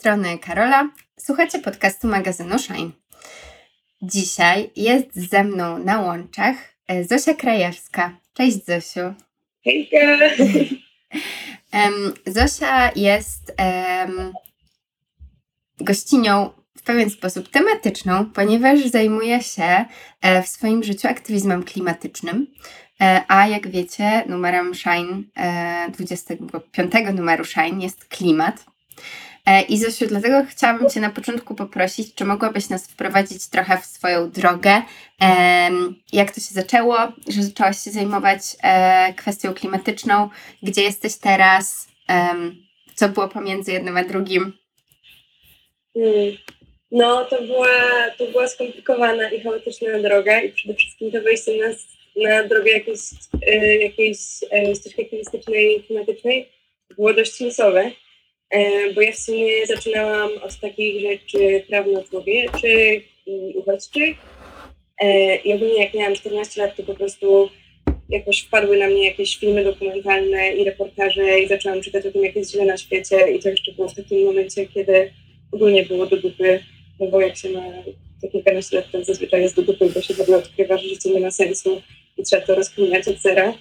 strony Karola. Słuchacie podcastu magazynu Shine. Dzisiaj jest ze mną na łączach e, Zosia Krajewska. Cześć Zosiu. Hejka! Um, Zosia jest um, gościnią w pewien sposób tematyczną, ponieważ zajmuje się e, w swoim życiu aktywizmem klimatycznym. E, a jak wiecie, numerem Shine, 25 numeru Shine jest klimat. E, I Zosiu, dlatego chciałabym Cię na początku poprosić, czy mogłabyś nas wprowadzić trochę w swoją drogę, jak to się zaczęło, że zaczęłaś się zajmować e, kwestią klimatyczną, gdzie jesteś teraz, co było pomiędzy jednym a drugim? Hmm. No, to była, to była skomplikowana i chaotyczna droga i przede wszystkim to wejście na, na drogę jakiejś, e, jakiejś ścieżki aktywistycznej, klimatycznej było dość losowe bo ja w sumie zaczynałam od takich rzeczy prawno-człowieczych i uchodźczych. E, I ogólnie jak miałam 14 lat, to po prostu jakoś wpadły na mnie jakieś filmy dokumentalne i reportaże i zaczęłam czytać o tym, jak jest źle na świecie i to jeszcze było w takim momencie, kiedy ogólnie było do dupy, no bo jak się ma te kilkanaście lat, to zazwyczaj jest do dupy, bo się w ogóle odkrywa, że życie nie ma sensu i trzeba to rozkminiać od zera.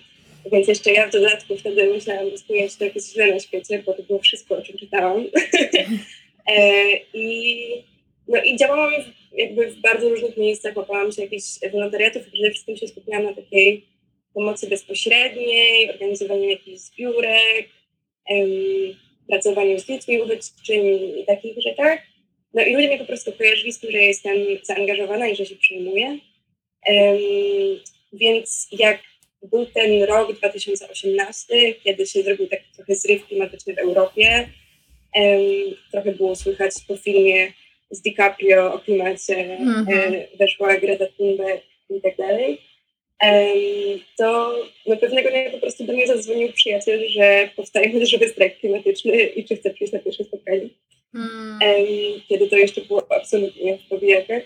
Więc jeszcze ja w dodatku wtedy myślałam, że spełnia się to jakieś źle na świecie, bo to było wszystko, o czym czytałam. e, I, no i działałam jakby w bardzo różnych miejscach, łapałam się jakichś wolontariatów przede wszystkim się skupiałam na takiej pomocy bezpośredniej, organizowaniu jakichś zbiórek, em, pracowaniu z dziećmi uchodźczymi i takich rzeczach. No i ludzie mnie po prostu kojarzyli z tym, że jestem zaangażowana i że się przejmuję. Um, więc jak był ten rok 2018, kiedy się zrobił taki trochę zryw klimatyczny w Europie. Trochę było słychać po filmie z DiCaprio o klimacie, mm -hmm. weszła Greta Thunberg i tak dalej. To no pewnego dnia po prostu do mnie zadzwonił przyjaciel, że powstaje żywy strajk klimatyczny i czy chce przyjść na pierwsze spotkanie. Mm. Um, kiedy to jeszcze było absolutnie w powijakach.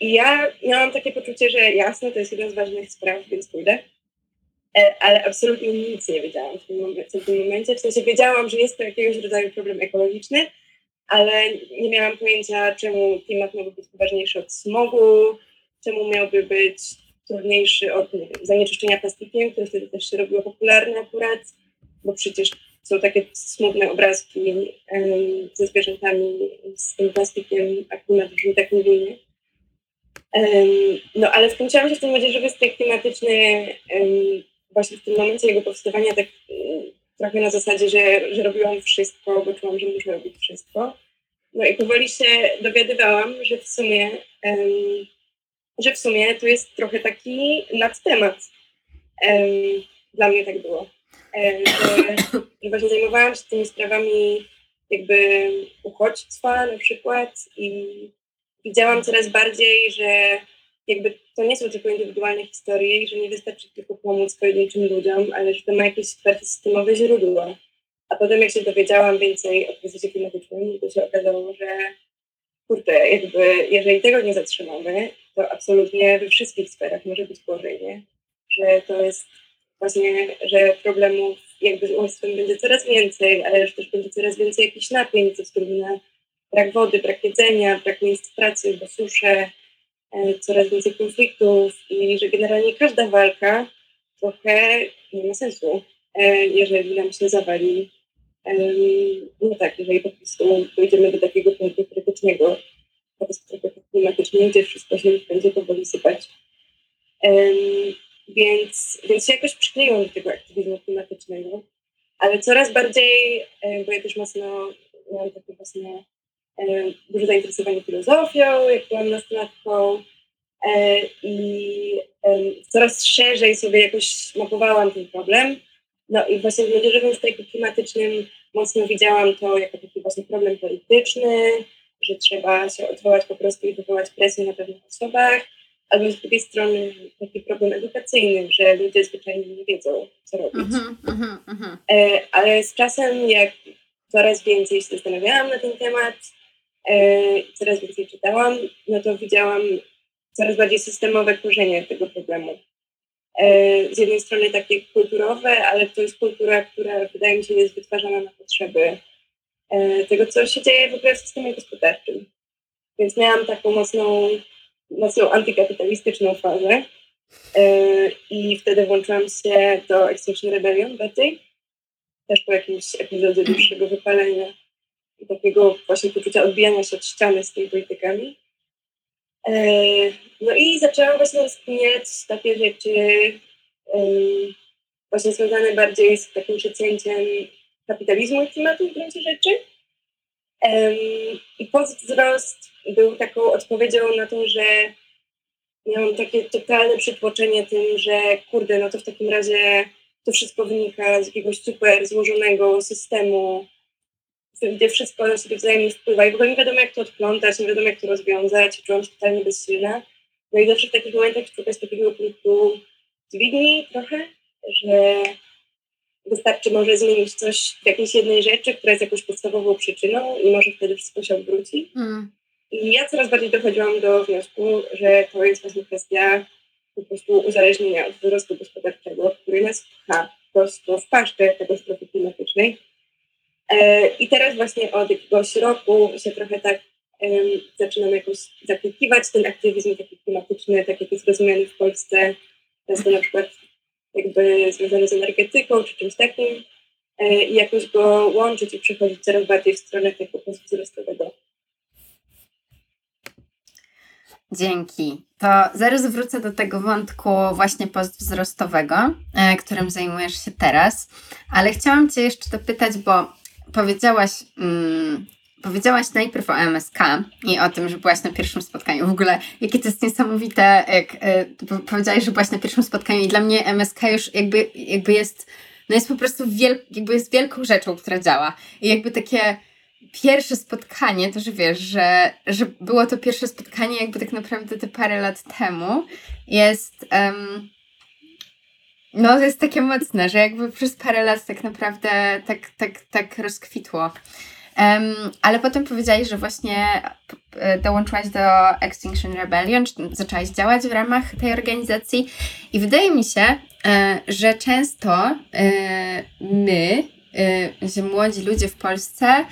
I ja miałam takie poczucie, że jasne, to jest jedna z ważnych spraw, więc pójdę. E, ale absolutnie nic nie wiedziałam w tym, momencie, w tym momencie. W sensie wiedziałam, że jest to jakiegoś rodzaju problem ekologiczny, ale nie miałam pojęcia, czemu klimat miałby być ważniejszy od smogu, czemu miałby być trudniejszy od wiem, zanieczyszczenia plastikiem, które wtedy też się robiło popularne akurat, bo przecież są takie smutne obrazki um, ze zwierzętami, z tym plastikiem, a klimat brzmi tak niewinnie. No ale wkręciłam się w tym młodzieżowy strajk klimatyczny właśnie w tym momencie jego powstawania tak um, trochę na zasadzie, że, że robiłam wszystko, bo czułam, że muszę robić wszystko. No i powoli się dowiadywałam, że w sumie, że w sumie to jest trochę taki nadtemat. dla mnie tak było. Że, że właśnie zajmowałam się tymi sprawami jakby uchodźstwa na przykład i widziałam coraz bardziej, że jakby to nie są tylko indywidualne historie i że nie wystarczy tylko pomóc pojedynczym ludziom, ale że to ma jakieś bardziej systemowe źródła. A potem jak się dowiedziałam więcej o kryzysie klimatycznym, to się okazało, że kurde, jakby jeżeli tego nie zatrzymamy, to absolutnie we wszystkich sferach może być gorzej, nie? Że to jest właśnie, że problemów jakby z ubóstwem będzie coraz więcej, ale że też będzie coraz więcej jakichś napięć ze względu na brak wody, brak jedzenia, brak miejsc pracy, bo susze, e, coraz więcej konfliktów i że generalnie każda walka trochę nie ma sensu, e, jeżeli nam się zawali. No tak, jeżeli po prostu dojdziemy do takiego punktu krytycznego katastrofy klimatycznej, gdzie wszystko się będzie powoli sypać. Więc, więc się jakoś przykleiłam do tego aktywizmu klimatycznego, ale coraz bardziej, e, bo ja też mocno miałam takie właśnie duże zainteresowanie filozofią, jak byłam nastolatką e, i coraz szerzej sobie jakoś mapowałam ten problem. No i właśnie w młodzieżowym strajku klimatycznym mocno widziałam to jako taki właśnie problem polityczny, że trzeba się odwołać po prostu i wywołać presję na pewnych osobach, albo z drugiej strony taki problem edukacyjny, że ludzie zwyczajnie nie wiedzą, co robić. Uh-huh, uh-huh, uh-huh. E, ale z czasem, jak coraz więcej się zastanawiałam na ten temat, e, coraz więcej czytałam, no to widziałam coraz bardziej systemowe korzenie tego problemu. E, z jednej strony takie kulturowe, ale to jest kultura, która wydaje mi się jest wytwarzana na potrzeby e, tego, co się dzieje w ogóle w systemie gospodarczym. Więc miałam taką mocną, mocną antykapitalistyczną fazę e, i wtedy włączyłam się do Extinction Rebellion bardziej, też po jakimś epizodzie dłuższego wypalenia i takiego właśnie poczucia odbijania się od ściany z tymi politykami. E, no i zaczęłam właśnie rozkminiać takie rzeczy właśnie związane bardziej z takim przecięciem kapitalizmu i klimatu w gruncie rzeczy. I postwzrost był taką odpowiedzią na to, że miałam takie totalne przytłoczenie tym, że kurde, no to w takim razie to wszystko wynika z jakiegoś super złożonego systemu, gdzie wszystko na siebie wzajemnie wpływa i w ogóle nie wiadomo jak to odplątać, nie wiadomo jak to rozwiązać, czułam się totalnie bezsilna. No i zawsze w takich momentach szukać takiego punktu dźwigni trochę, że wystarczy może zmienić coś w jakiejś jednej rzeczy, która jest jakąś podstawową przyczyną i może wtedy wszystko się odwróci. Mm. I ja coraz bardziej dochodziłam do wniosku, że to jest właśnie kwestia po prostu uzależnienia od wzrostu gospodarczego, który nas pcha po prostu w paszczę katastrofy klimatycznej. E, I teraz właśnie od jakiegoś roku się trochę tak um, zaczynam jakoś zaklikiwać ten aktywizm taki klimatyczny, tak jak jest rozumiany w Polsce, często na przykład jakby związany z energetyką czy czymś takim e, i jakoś go łączyć i przechodzić coraz bardziej w stronę tego wzrostowego. Dzięki. To zaraz wrócę do tego wątku właśnie postwzrostowego, e, którym zajmujesz się teraz, ale chciałam Cię jeszcze dopytać, bo powiedziałaś, mm, powiedziałaś najpierw o MSK i o tym, że byłaś na pierwszym spotkaniu. W ogóle, jakie to jest niesamowite, jak y, powiedziałaś, że byłaś na pierwszym spotkaniu i dla mnie MSK już jakby, jakby jest, no jest po prostu wiel, jakby jest wielką rzeczą, która działa. I jakby takie pierwsze spotkanie, to że wiesz, że, że było to pierwsze spotkanie jakby tak naprawdę te parę lat temu, jest... Um, no, to jest takie mocne, że jakby przez parę lat tak naprawdę tak, tak, tak rozkwitło. Um, ale potem powiedziałeś, że właśnie e, dołączyłaś do Extinction Rebellion, czy zaczęłaś działać w ramach tej organizacji i wydaje mi się, e, że często e, my, że młodzi ludzie w Polsce,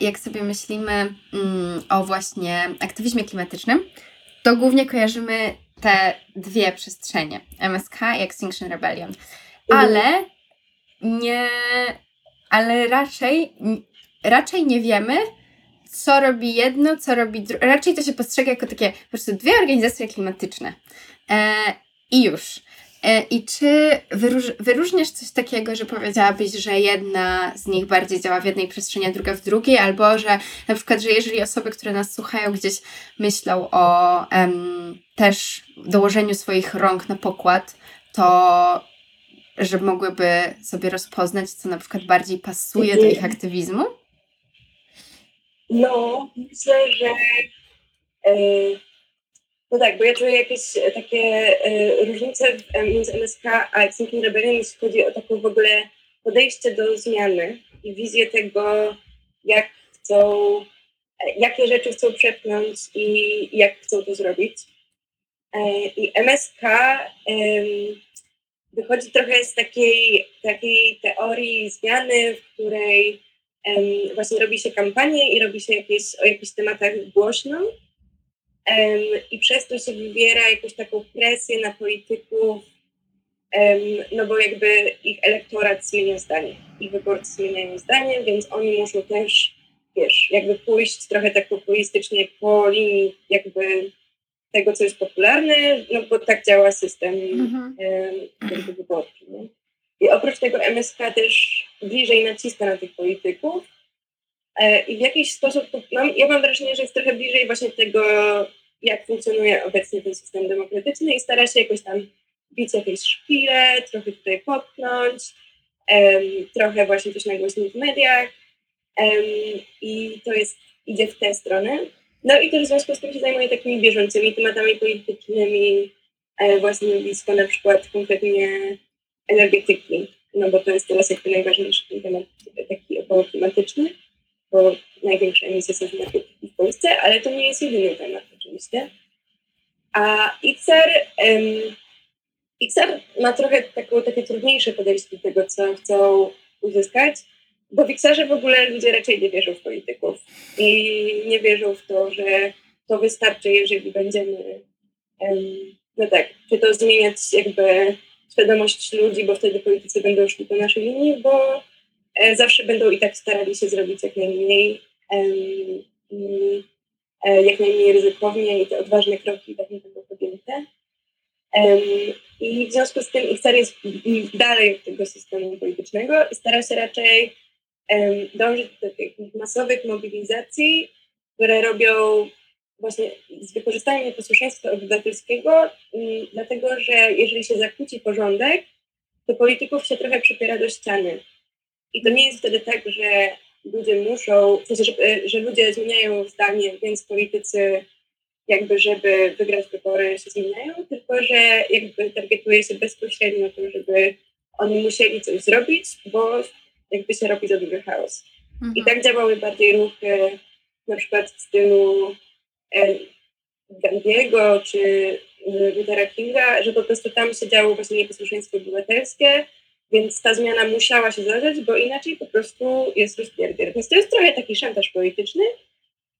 jak sobie myślimy mm, o właśnie aktywizmie klimatycznym, to głównie kojarzymy te dwie przestrzenie, MSK i Extinction Rebellion. Mhm. Ale nie, ale raczej raczej nie wiemy, co robi jedno, co robi drugie. Raczej to się postrzega jako takie po prostu dwie organizacje klimatyczne. E, I już. E, I czy wyróż, wyróżniasz coś takiego, że powiedziałabyś, że jedna z nich bardziej działa w jednej przestrzeni, a druga w drugiej, albo że na przykład, że jeżeli osoby, które nas słuchają, gdzieś myślą o em, też dołożeniu swoich rąk na pokład, to że mogłyby sobie rozpoznać, co na przykład bardziej pasuje do ich aktywizmu? No, myślę, że e, no tak, bo ja czuję jakieś takie e, różnice między MSK a Extinction Rebellion, jeśli chodzi o taką w ogóle podejście do zmiany i wizję tego, jak chcą, e, jakie rzeczy chcą przepchnąć i jak chcą to zrobić. I MSK wychodzi trochę z takiej, takiej teorii zmiany, w której właśnie robi się kampanię i robi się jakieś, o jakichś tematach głośno i przez to się wybiera jakąś taką presję na polityków, no bo jakby ich elektorat zmienia zdanie, ich wyborcy zmieniają zdanie, więc oni muszą też, wiesz, jakby pójść trochę tak populistycznie po linii jakby tego, co jest popularne, no bo tak działa system mhm. wyborczy. I oprócz tego MSK też bliżej naciska na tych polityków i w jakiś sposób, mam, ja mam wrażenie, że jest trochę bliżej właśnie tego, jak funkcjonuje obecnie ten system demokratyczny i stara się jakoś tam bić jakieś szpile, trochę tutaj popchnąć, um, trochę właśnie coś nagłośnić w mediach um, i to jest, idzie w tę stronę. No i też w związku z tym się zajmuję takimi bieżącymi tematami politycznymi, e, właśnie blisko na przykład konkretnie energetyki, no bo to jest teraz jakby najważniejszy temat taki około klimatyczny, bo największe emisje są w Polsce, ale to nie jest jedyny temat oczywiście. A XR, um, XR ma trochę taką, takie trudniejsze podejście do tego, co chcą uzyskać, bo w Iksarze w ogóle ludzie raczej nie wierzą w polityków i nie wierzą w to, że to wystarczy, jeżeli będziemy, no tak, czy to zmieniać jakby świadomość ludzi, bo wtedy politycy będą szli po naszej linii, bo zawsze będą i tak starali się zrobić jak najmniej, e, jak najmniej ryzykownie i te odważne kroki tak nie będą podjęte. I w związku z tym Iksar jest dalej od tego systemu politycznego i stara się raczej dążyć do takich masowych mobilizacji, które robią właśnie z wykorzystaniem nieposłuszeństwa obywatelskiego, dlatego że jeżeli się zakłóci porządek, to polityków się trochę przypiera do ściany. I to nie jest wtedy tak, że ludzie muszą, w sensie, że, że ludzie zmieniają zdanie, więc politycy jakby, żeby wygrać wybory się zmieniają, tylko że jakby targetuje się bezpośrednio to, żeby oni musieli coś zrobić, bo jakby się robi za duży chaos. Mhm. I tak działały bardziej ruchy na przykład w stylu e, Gandiego czy e, Luthera Kinga, że po prostu tam się działo właśnie nieposłuszeństwo obywatelskie, więc ta zmiana musiała się zadać, bo inaczej po prostu jest rozpierdziel. Więc to jest trochę taki szantaż polityczny,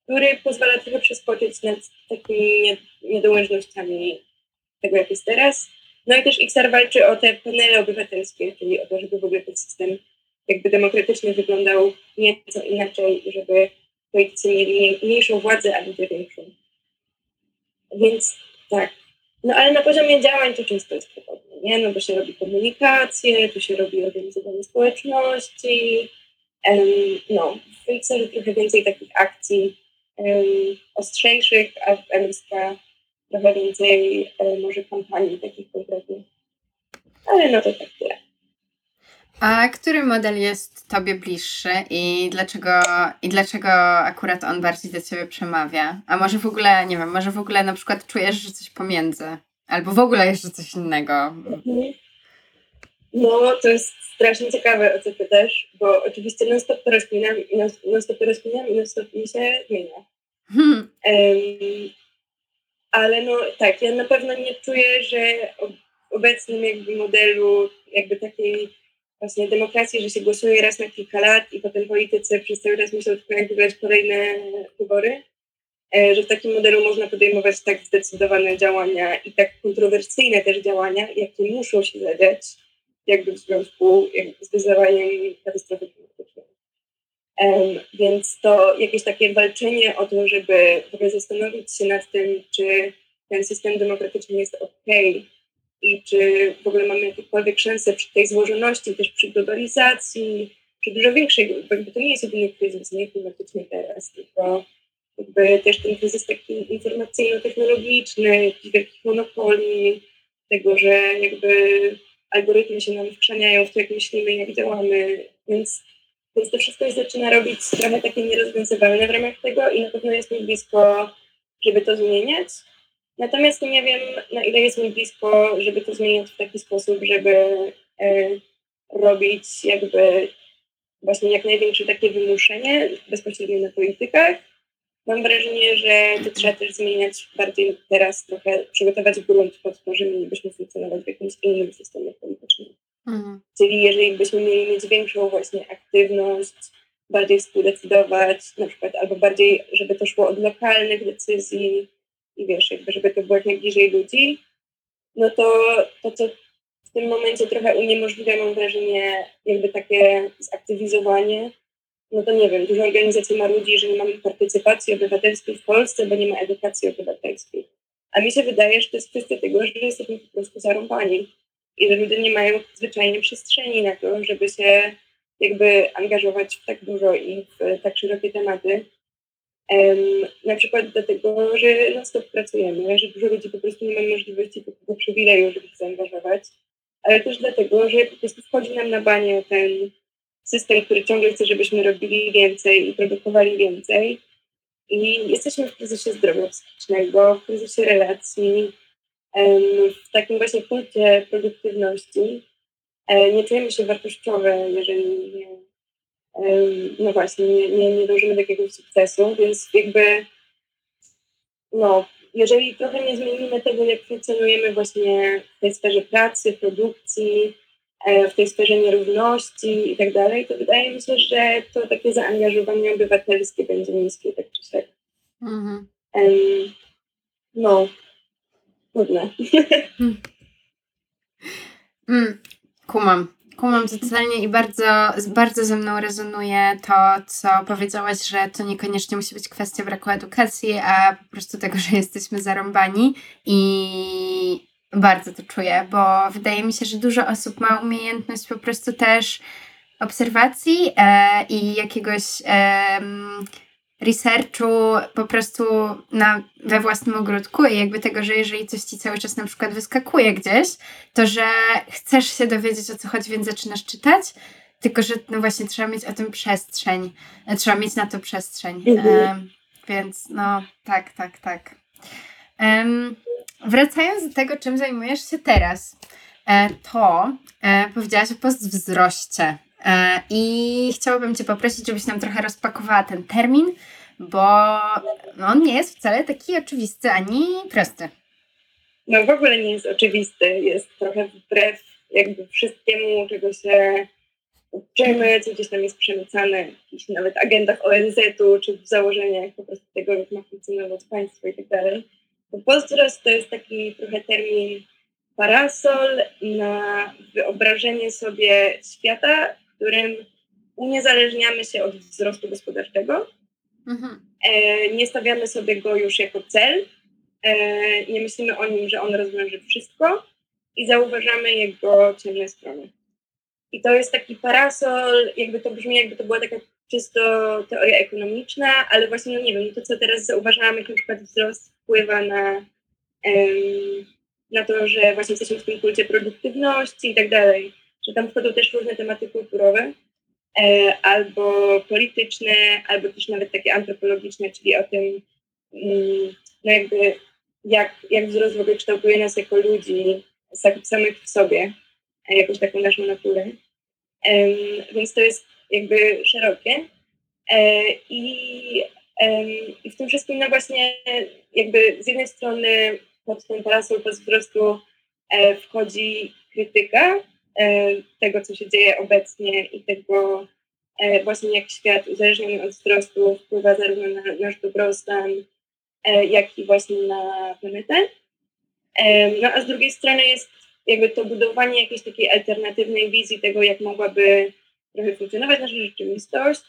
który pozwala trochę przeskoczyć nad takimi niedołężnościami tego, jak jest teraz. No i też XR walczy o te panele obywatelskie, czyli o to, żeby w ogóle ten system jakby demokratycznie wyglądał nieco inaczej, żeby politycy mieli mniejszą władzę, a ludzie większą. Więc tak. No ale na poziomie działań to często jest podobne, nie? No bo się robi komunikację, tu się robi organizowanie społeczności, no, w Pixarze trochę więcej takich akcji ostrzejszych, a w MSK trochę więcej um, może kampanii takich konkretnych. Ale no to tak tyle. A który model jest Tobie bliższy i dlaczego, i dlaczego akurat on bardziej do Ciebie przemawia? A może w ogóle, nie wiem, może w ogóle na przykład czujesz, że coś pomiędzy? Albo w ogóle jeszcze coś innego? Mhm. No, to jest strasznie ciekawe, o co pytasz, bo oczywiście non-stop to rozpinam i non-stop to i non-stop mi się zmienia. Hmm. Um, ale no tak, ja na pewno nie czuję, że w obecnym jakby modelu jakby takiej właśnie demokracji, że się głosuje raz na kilka lat i potem politycy przez cały czas myślą tylko, jak wygrać kolejne wybory, że w takim modelu można podejmować tak zdecydowane działania i tak kontrowersyjne też działania, jakie muszą się zadziać jakby w związku z wyzwaniem katastrofy klimatycznej. Um, więc to jakieś takie walczenie o to, żeby w ogóle zastanowić się nad tym, czy ten system demokratyczny jest ok, i czy w ogóle mamy jakiekolwiek szanse przy tej złożoności, też przy globalizacji, przy dużo większej, jakby to nie jest jedyny kryzys nie klimatyczny teraz, tylko jakby też ten kryzys taki informacyjno-technologiczny, jakichś wielkich monopoli, tego, że jakby algorytmy się nam wkrzaniają w to, jak myślimy, jak działamy, więc, więc to wszystko zaczyna robić trochę takie nierozwiązywalne w ramach tego i na pewno jest mi blisko, żeby to zmieniać. Natomiast nie wiem, na ile jest mi blisko, żeby to zmieniać w taki sposób, żeby e, robić jakby właśnie jak największe takie wymuszenie bezpośrednio na politykach. Mam wrażenie, że to trzeba też zmieniać bardziej teraz trochę, przygotować grunt pod to, że mielibyśmy funkcjonować w jakimś innym systemie politycznym. Mhm. Czyli jeżeli byśmy mieli mieć większą właśnie aktywność, bardziej współdecydować, na przykład, albo bardziej, żeby to szło od lokalnych decyzji, i wiesz, jakby żeby to było jak najbliżej ludzi, no to to, co w tym momencie trochę uniemożliwia, mam wrażenie, jakby takie zaktywizowanie, no to nie wiem, dużo organizacji ma ludzi, że nie mamy partycypacji obywatelskiej w Polsce, bo nie ma edukacji obywatelskiej. A mi się wydaje, że to jest kwestia tego, że jesteśmy po prostu zarąbani i że ludzie nie mają zwyczajnie przestrzeni na to, żeby się jakby angażować w tak dużo i w tak szerokie tematy. Na przykład dlatego, że non stop pracujemy, że dużo ludzi po prostu nie ma możliwości takiego przywileju, żeby się zaangażować, ale też dlatego, że po prostu wchodzi nam na banie ten system, który ciągle chce, żebyśmy robili więcej i produkowali więcej. I jesteśmy w kryzysie zdrowia psychicznego, w kryzysie relacji, w takim właśnie punkcie produktywności. E, nie czujemy się wartościowe, jeżeli nie no właśnie, nie, nie, nie dążymy do jakiegoś sukcesu, więc jakby no, jeżeli trochę nie zmienimy tego, jak funkcjonujemy właśnie w tej sferze pracy, produkcji, w tej sferze nierówności i tak dalej, to wydaje mi się, że to takie zaangażowanie obywatelskie będzie niskie, tak czy siak. Mhm. Um, no, trudne. Mm, kumam. Kumam totalnie i bardzo, bardzo ze mną rezonuje to, co powiedziałaś, że to niekoniecznie musi być kwestia braku edukacji, a po prostu tego, że jesteśmy zarąbani i bardzo to czuję, bo wydaje mi się, że dużo osób ma umiejętność po prostu też obserwacji e, i jakiegoś e, researchu po prostu na, we własnym ogródku i jakby tego, że jeżeli coś ci cały czas na przykład wyskakuje gdzieś, to że chcesz się dowiedzieć o co chodzi, więc zaczynasz czytać, tylko że no właśnie trzeba mieć o tym przestrzeń, e, trzeba mieć na to przestrzeń. Mhm. więc no tak, tak, tak. Um, wracając do tego, czym zajmujesz się teraz, e, to e, powiedziałaś o postwzroście. E, I chciałabym Cię poprosić, żebyś nam trochę rozpakowała ten termin, bo on nie jest wcale taki oczywisty ani prosty. No w ogóle nie jest oczywisty, jest trochę wbrew jakby wszystkiemu, czego się uczymy, co gdzieś tam jest przemycane w jakichś nawet agendach ONZ-u, czy w założeniach po prostu tego, jak ma funkcjonować państwo i tak dalej. Pozdrost to jest taki trochę termin parasol na wyobrażenie sobie świata, w którym uniezależniamy się od wzrostu gospodarczego. Mhm. E, nie stawiamy sobie go już jako cel, e, nie myślimy o nim, że on rozwiąże wszystko i zauważamy jego ciemne strony. I to jest taki parasol, jakby to brzmi, jakby to była taka czysto teoria ekonomiczna, ale właśnie, no nie wiem, to co teraz zauważamy, jak na przykład wzrost wpływa na, na to, że właśnie jesteśmy w tym kulcie produktywności i tak dalej, że tam wchodzą też różne tematy kulturowe, e, albo polityczne, albo też nawet takie antropologiczne, czyli o tym, um, no jakby jak, jak wzrost w ogóle kształtuje nas jako ludzi, samych w sobie, jakąś taką naszą naturę. Więc to jest jakby szerokie. E, I, I w tym wszystkim, no właśnie, jakby z jednej strony pod ten parasol wzrostu e, wchodzi krytyka e, tego, co się dzieje obecnie i tego właśnie jak świat uzależniony od wzrostu wpływa zarówno na nasz dobrostan, jak i właśnie na planetę. No a z drugiej strony jest jakby to budowanie jakiejś takiej alternatywnej wizji tego, jak mogłaby trochę funkcjonować nasza rzeczywistość,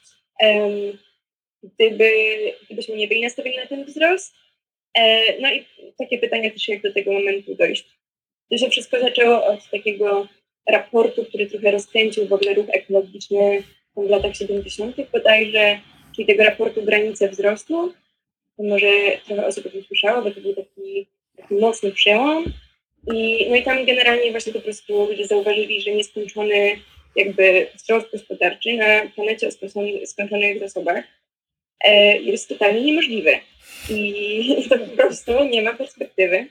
gdyby, gdybyśmy nie byli nastawieni na ten wzrost. E, no i takie pytania też, jak do tego momentu dojść. To się wszystko zaczęło od takiego raportu, który trochę rozkręcił w ogóle ruch ekologiczny w latach 70. bodajże, czyli tego raportu Granice Wzrostu. To może trochę osób o tym słyszało, bo to był taki, taki mocny przełom. I, no i tam generalnie właśnie po prostu ludzie zauważyli, że nieskończony jakby wzrost gospodarczy na planecie o skończonych zasobach jest totalnie niemożliwy. I to po prostu nie ma perspektywy.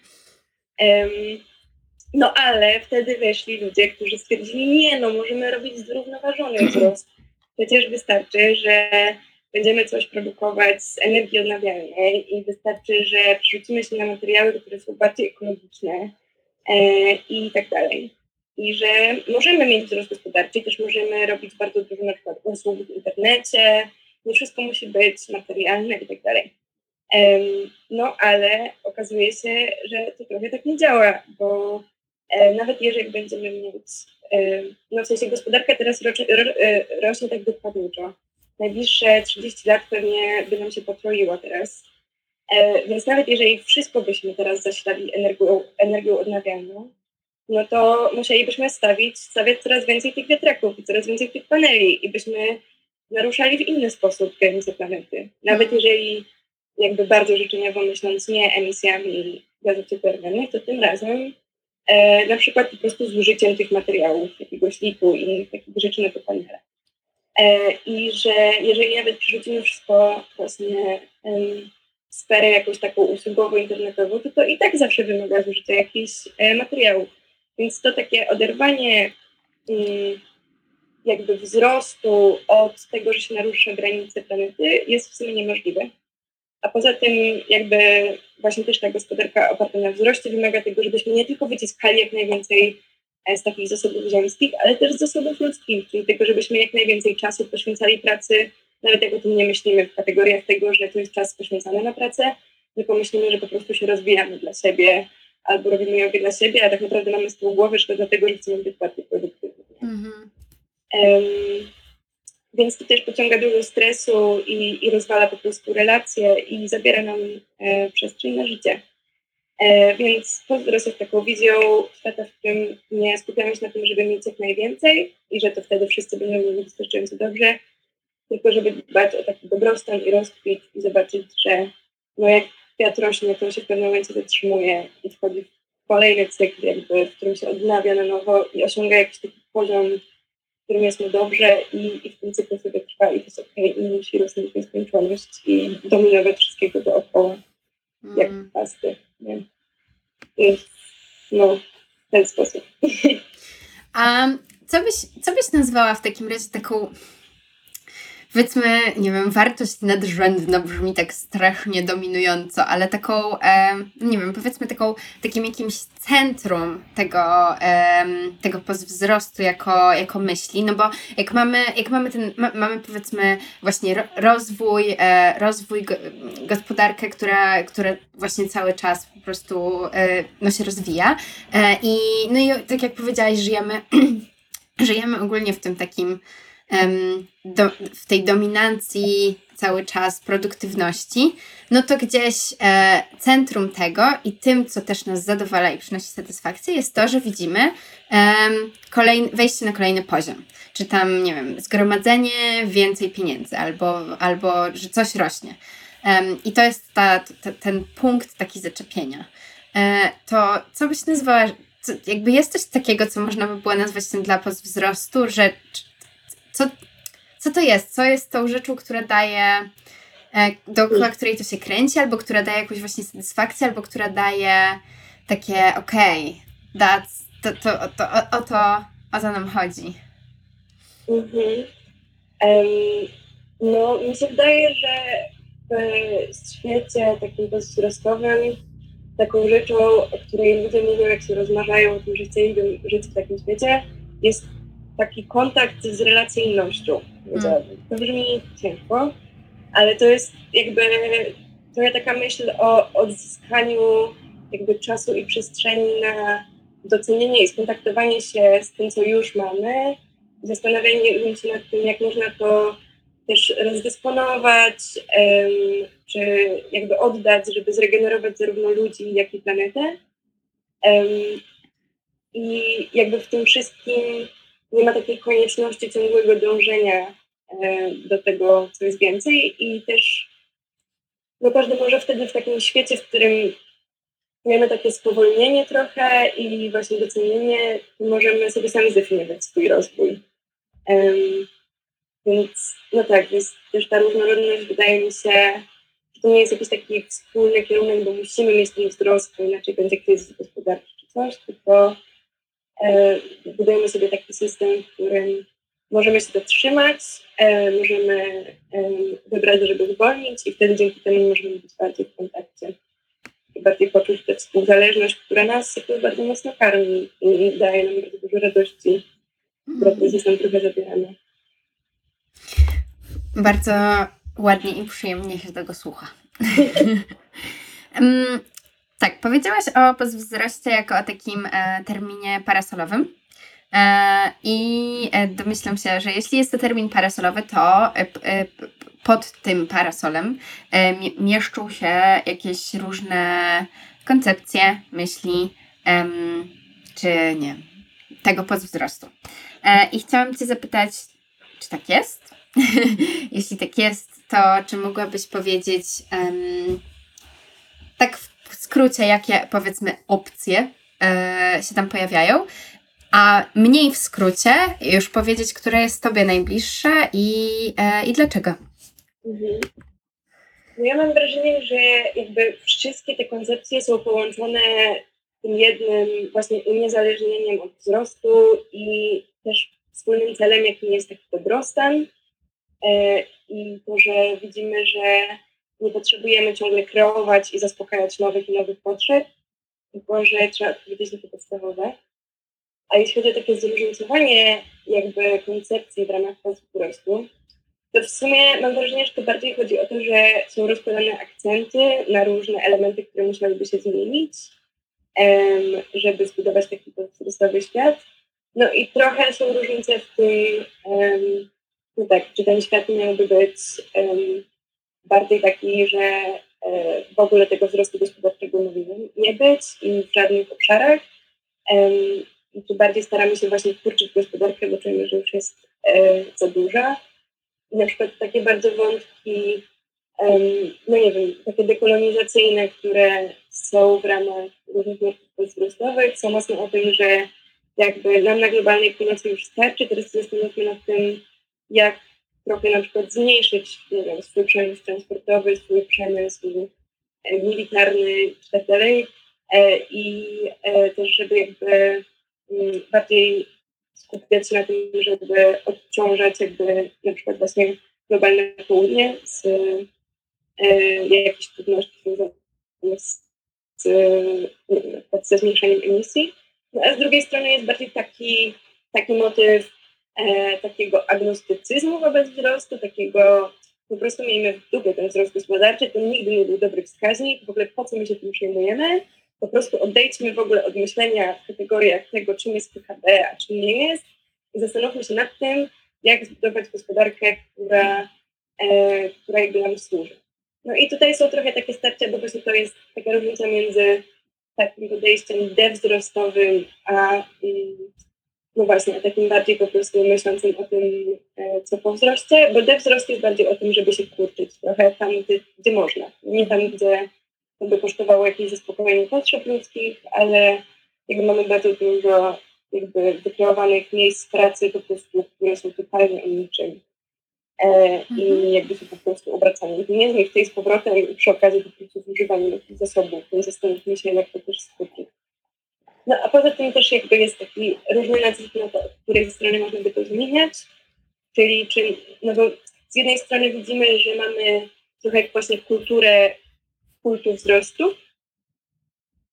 No ale wtedy weszli ludzie, którzy stwierdzili, nie no, możemy robić zrównoważony wzrost. Przecież wystarczy, że będziemy coś produkować z energii odnawialnej i wystarczy, że przerzucimy się na materiały, które są bardziej ekologiczne e, i tak dalej i że możemy mieć wzrost gospodarczy, też możemy robić bardzo dużo na przykład usług w internecie, nie wszystko musi być materialne i tak dalej. No ale okazuje się, że to trochę tak nie działa, bo e, nawet jeżeli będziemy mieć, no w sensie gospodarka teraz rośnie, e, rośnie tak dokładniczo. Najbliższe 30 lat pewnie by nam się potroiło teraz. E, więc nawet jeżeli wszystko byśmy teraz zasilali energią, energią odnawialną, no to musielibyśmy stawić, stawiać coraz więcej tych wiatraków i coraz więcej tych paneli i byśmy naruszali w inny sposób granice planety. Nawet mhm. jeżeli jakby bardzo życzeniowo myśląc nie emisjami gazów cieplarnianych, to tym razem e, na przykład po prostu zużyciem tych materiałów, jakiegoś liku i innych takich rzeczy na panele. E, I że jeżeli nawet przerzucimy wszystko właśnie w sferę jakąś taką usługowo-internetową, to to i tak zawsze wymaga zużycia jakichś e, materiałów. Więc to takie oderwanie mm, jakby wzrostu od tego, że się narusza granice planety jest w sumie niemożliwe. A poza tym jakby właśnie też ta gospodarka oparta na wzroście wymaga tego, żebyśmy nie tylko wyciskali jak najwięcej z takich zasobów ziemskich, ale też z zasobów ludzkich, czyli tego, żebyśmy jak najwięcej czasu poświęcali pracy, nawet jak o tym nie myślimy w kategoriach tego, że to jest czas poświęcony na pracę, tylko myślimy, że po prostu się rozwijamy dla siebie, albo robimy yoga dla siebie, a tak naprawdę mamy z tyłu głowy, że to dlatego, że chcemy być bardziej produktywni. Mhm. Więc to też pociąga dużo stresu i, i rozwala po prostu relacje i zabiera nam e, przestrzeń na życie. E, więc Pozdros jest taką wizją świata, w którym nie skupiamy się na tym, żeby mieć jak najwięcej i że to wtedy wszyscy będą mieli wystarczająco dobrze, tylko żeby dbać o taki dobrostan i rozkwit i zobaczyć, że no jak kwiat rośnie, to się w pewnym momencie zatrzymuje i wchodzi w kolejny cykl, jakby, w którym się odnawia na nowo i osiąga jakiś taki poziom, w którym jest mu dobrze i, i w tym cyklu sobie trwa i to jest okej okay, i musi rosnąć nieskończoność i dominować wszystkiego dookoła, mm. jak pasty. Nie? No, w ten sposób. A co byś, co byś nazwała w takim razie taką powiedzmy, nie wiem, wartość nadrzędna brzmi tak strasznie dominująco, ale taką, e, nie wiem, powiedzmy taką, takim jakimś centrum tego, e, tego wzrostu jako, jako myśli, no bo jak mamy, jak mamy ten, ma, mamy powiedzmy właśnie rozwój, e, rozwój go, gospodarkę, która, która właśnie cały czas po prostu e, no, się rozwija. E, i no i tak jak powiedziałaś, żyjemy, żyjemy ogólnie w tym takim do, w tej dominancji cały czas produktywności, no to gdzieś e, centrum tego i tym, co też nas zadowala i przynosi satysfakcję, jest to, że widzimy e, wejście na kolejny poziom. Czy tam, nie wiem, zgromadzenie więcej pieniędzy, albo, albo że coś rośnie. E, I to jest ta, ta, ten punkt taki zaczepienia. E, to co byś nazwała, co, jakby jest coś takiego, co można by było nazwać tym dla wzrostu, że co, co to jest? Co jest tą rzeczą, która daje, e, dookoła której to się kręci, albo która daje jakąś właśnie satysfakcję, albo która daje takie okej, okay, to, to, to, o, o, to, o to nam chodzi. Mhm. Um, no, mi się wydaje, że w świecie takim bezwzrostowym taką rzeczą, o której ludzie mówią, jak się rozmawiają o tym, że chcieliby żyć w takim świecie, jest taki kontakt z relacyjnością. Mm. To brzmi ciężko, ale to jest jakby trochę taka myśl o odzyskaniu jakby czasu i przestrzeni na docenienie i skontaktowanie się z tym, co już mamy, zastanawianie się nad tym, jak można to też rozdysponować, um, czy jakby oddać, żeby zregenerować zarówno ludzi, jak i planetę. Um, I jakby w tym wszystkim nie ma takiej konieczności ciągłego dążenia e, do tego, co jest więcej i też no każdy może wtedy w takim świecie, w którym mamy takie spowolnienie trochę i właśnie docenienie, możemy sobie sami zdefiniować swój rozwój. Um, więc no tak, jest też ta różnorodność wydaje mi się, że to nie jest jakiś taki wspólny kierunek, bo musimy mieć ten wzrost, bo inaczej będzie kryzys gospodarczy czy coś, tylko budujemy sobie taki system, w którym możemy się dotrzymać, e, możemy wybrać, żeby zwolnić i wtedy dzięki temu możemy być bardziej w kontakcie i bardziej poczuć tę współzależność, która nas jakoś bardzo mocno karmi i daje nam bardzo dużo radości, która mm. jest nam trochę zabierana. Bardzo ładnie i przyjemnie się tego słucha. Tak, powiedziałaś o postwzroście jako o takim e, terminie parasolowym. E, I e, domyślam się, że jeśli jest to termin parasolowy, to e, e, pod tym parasolem e, mieszczą się jakieś różne koncepcje, myśli, czy nie, tego postwzrostu. I chciałam Cię zapytać, czy tak jest? jeśli tak jest, to czy mogłabyś powiedzieć tak w w skrócie, jakie powiedzmy opcje e, się tam pojawiają, a mniej w skrócie już powiedzieć, które jest Tobie najbliższe i, e, i dlaczego. Mhm. No ja mam wrażenie, że jakby wszystkie te koncepcje są połączone tym jednym właśnie uniezależnieniem od wzrostu i też wspólnym celem, jakim jest taki dobrostan. E, I to, że widzimy, że nie potrzebujemy ciągle kreować i zaspokajać nowych i nowych potrzeb, tylko że trzeba odpowiedzieć na te podstawowe. A jeśli chodzi o takie zróżnicowanie jakby koncepcji w ramach wzrostu, to w sumie mam wrażenie, że to bardziej chodzi o to, że są rozkładane akcenty na różne elementy, które musiałyby się zmienić, żeby zbudować taki podstawowy świat. No i trochę są różnice w tym, no tak, czy ten świat miałby być bardziej taki, że e, w ogóle tego wzrostu gospodarczego nie być i w żadnych obszarach. I tu bardziej staramy się właśnie wkurczyć gospodarkę, bo czujemy, że już jest e, za duża. I na przykład takie bardzo wątki, no nie wiem, takie dekolonizacyjne, które są w ramach różnych nurtów wzrostowych, są mocno o tym, że jakby nam na globalnej północy już starczy, teraz zastanówmy nad tym, jak trochę na przykład zmniejszyć nie wiem, swój przemysł transportowy, swój przemysł e, militarny itd. Tak e, I e, też, żeby jakby mm, bardziej skupiać się na tym, żeby odciążać jakby na przykład właśnie globalne południe z jakichś trudności związanych z, z, ze zmniejszeniem emisji. No, a z drugiej strony jest bardziej taki, taki motyw e, takiego agnostycyzmu wobec wzrostu, takiego po prostu miejmy w dupie ten wzrost gospodarczy, to nigdy nie był dobry wskaźnik, w ogóle po co my się tym przejmujemy, po prostu odejdźmy w ogóle od myślenia w kategoriach tego, czym jest PKB, a czym nie jest i zastanówmy się nad tym, jak zbudować gospodarkę, która, e, która jakby nam służy. No i tutaj są trochę takie starcia, bo właśnie to jest taka różnica między takim podejściem dewzrostowym, a no właśnie, takim bardziej po prostu myślącym o tym, e, co po wzroście, bo dewzrost jest bardziej o tym, żeby się kurczyć trochę tam, gdzie, gdzie można. Nie tam, gdzie to by kosztowało jakieś zaspokojenie potrzeb ludzkich, ale jakby mamy bardzo dużo jakby wykreowanych miejsc pracy po prostu, które są totalnie o niczym. E, mhm. I jakby się po prostu obracamy pieniędzmi w tej z powrotem i przy okazji po prostu jakichś zasobów, więc zastanówmy się, jak to też skutki. No a poza tym też jakby jest taki różny nacisk na to, której strony można by to zmieniać, czyli czy, no bo z jednej strony widzimy, że mamy trochę jak właśnie kulturę kultu wzrostu,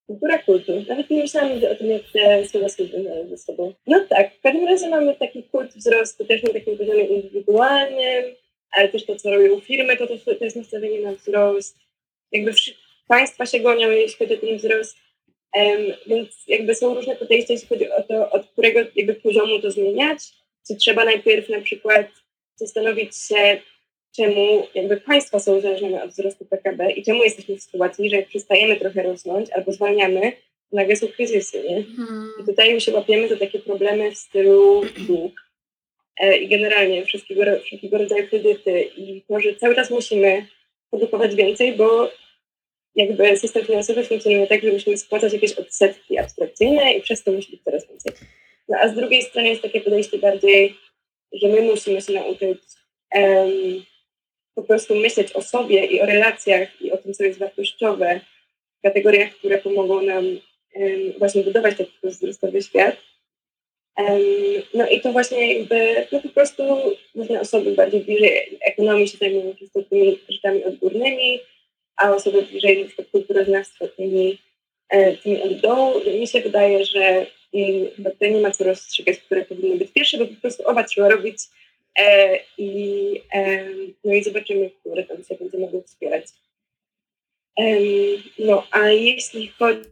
kultura kultu. Nawet nie myślałam o tym, jak te słowa są ze sobą. No tak, w każdym razie mamy taki kult wzrostu też na takim poziomie indywidualnym, ale też to, co robią firmy, to, to, to jest nastawienie na wzrost. Jakby państwa się gonią, jeśli chodzi o ten wzrost. Więc jakby są różne podejścia, jeśli chodzi o to, od którego jakby poziomu to zmieniać. Czy trzeba najpierw na przykład zastanowić się, czemu jakby państwa są uzależnione od wzrostu PKB i czemu jesteśmy w sytuacji, że jak przestajemy trochę rosnąć albo zwalniamy, to nagle są kryzysy, nie? Hmm. I tutaj my się łapiemy za takie problemy w stylu dług e, i generalnie wszystkiego, wszystkiego rodzaju kredyty i to, że cały czas musimy produkować więcej, bo jakby system finansowy funkcjonuje tak, że musimy spłacać jakieś odsetki abstrakcyjne i przez to musi być coraz więcej. No a z drugiej strony jest takie podejście bardziej, że my musimy się nauczyć um, po prostu myśleć o sobie i o relacjach i o tym, co jest wartościowe w kategoriach, które pomogą nam um, właśnie budować taki wzrostowy świat. Um, no i to właśnie jakby, no po prostu różne osoby bardziej bliżej ekonomii się zajmują tymi rzeczami odgórnymi, a osoby bliżej na kulturoznawstwa tymi, e, tymi od dołu. Mi się wydaje, że chyba tutaj nie ma co rozstrzygać, które powinny być pierwsze, bo po prostu oba trzeba robić e, i, e, no i zobaczymy, które tam się będzie mogły wspierać. no, a jeśli chodzi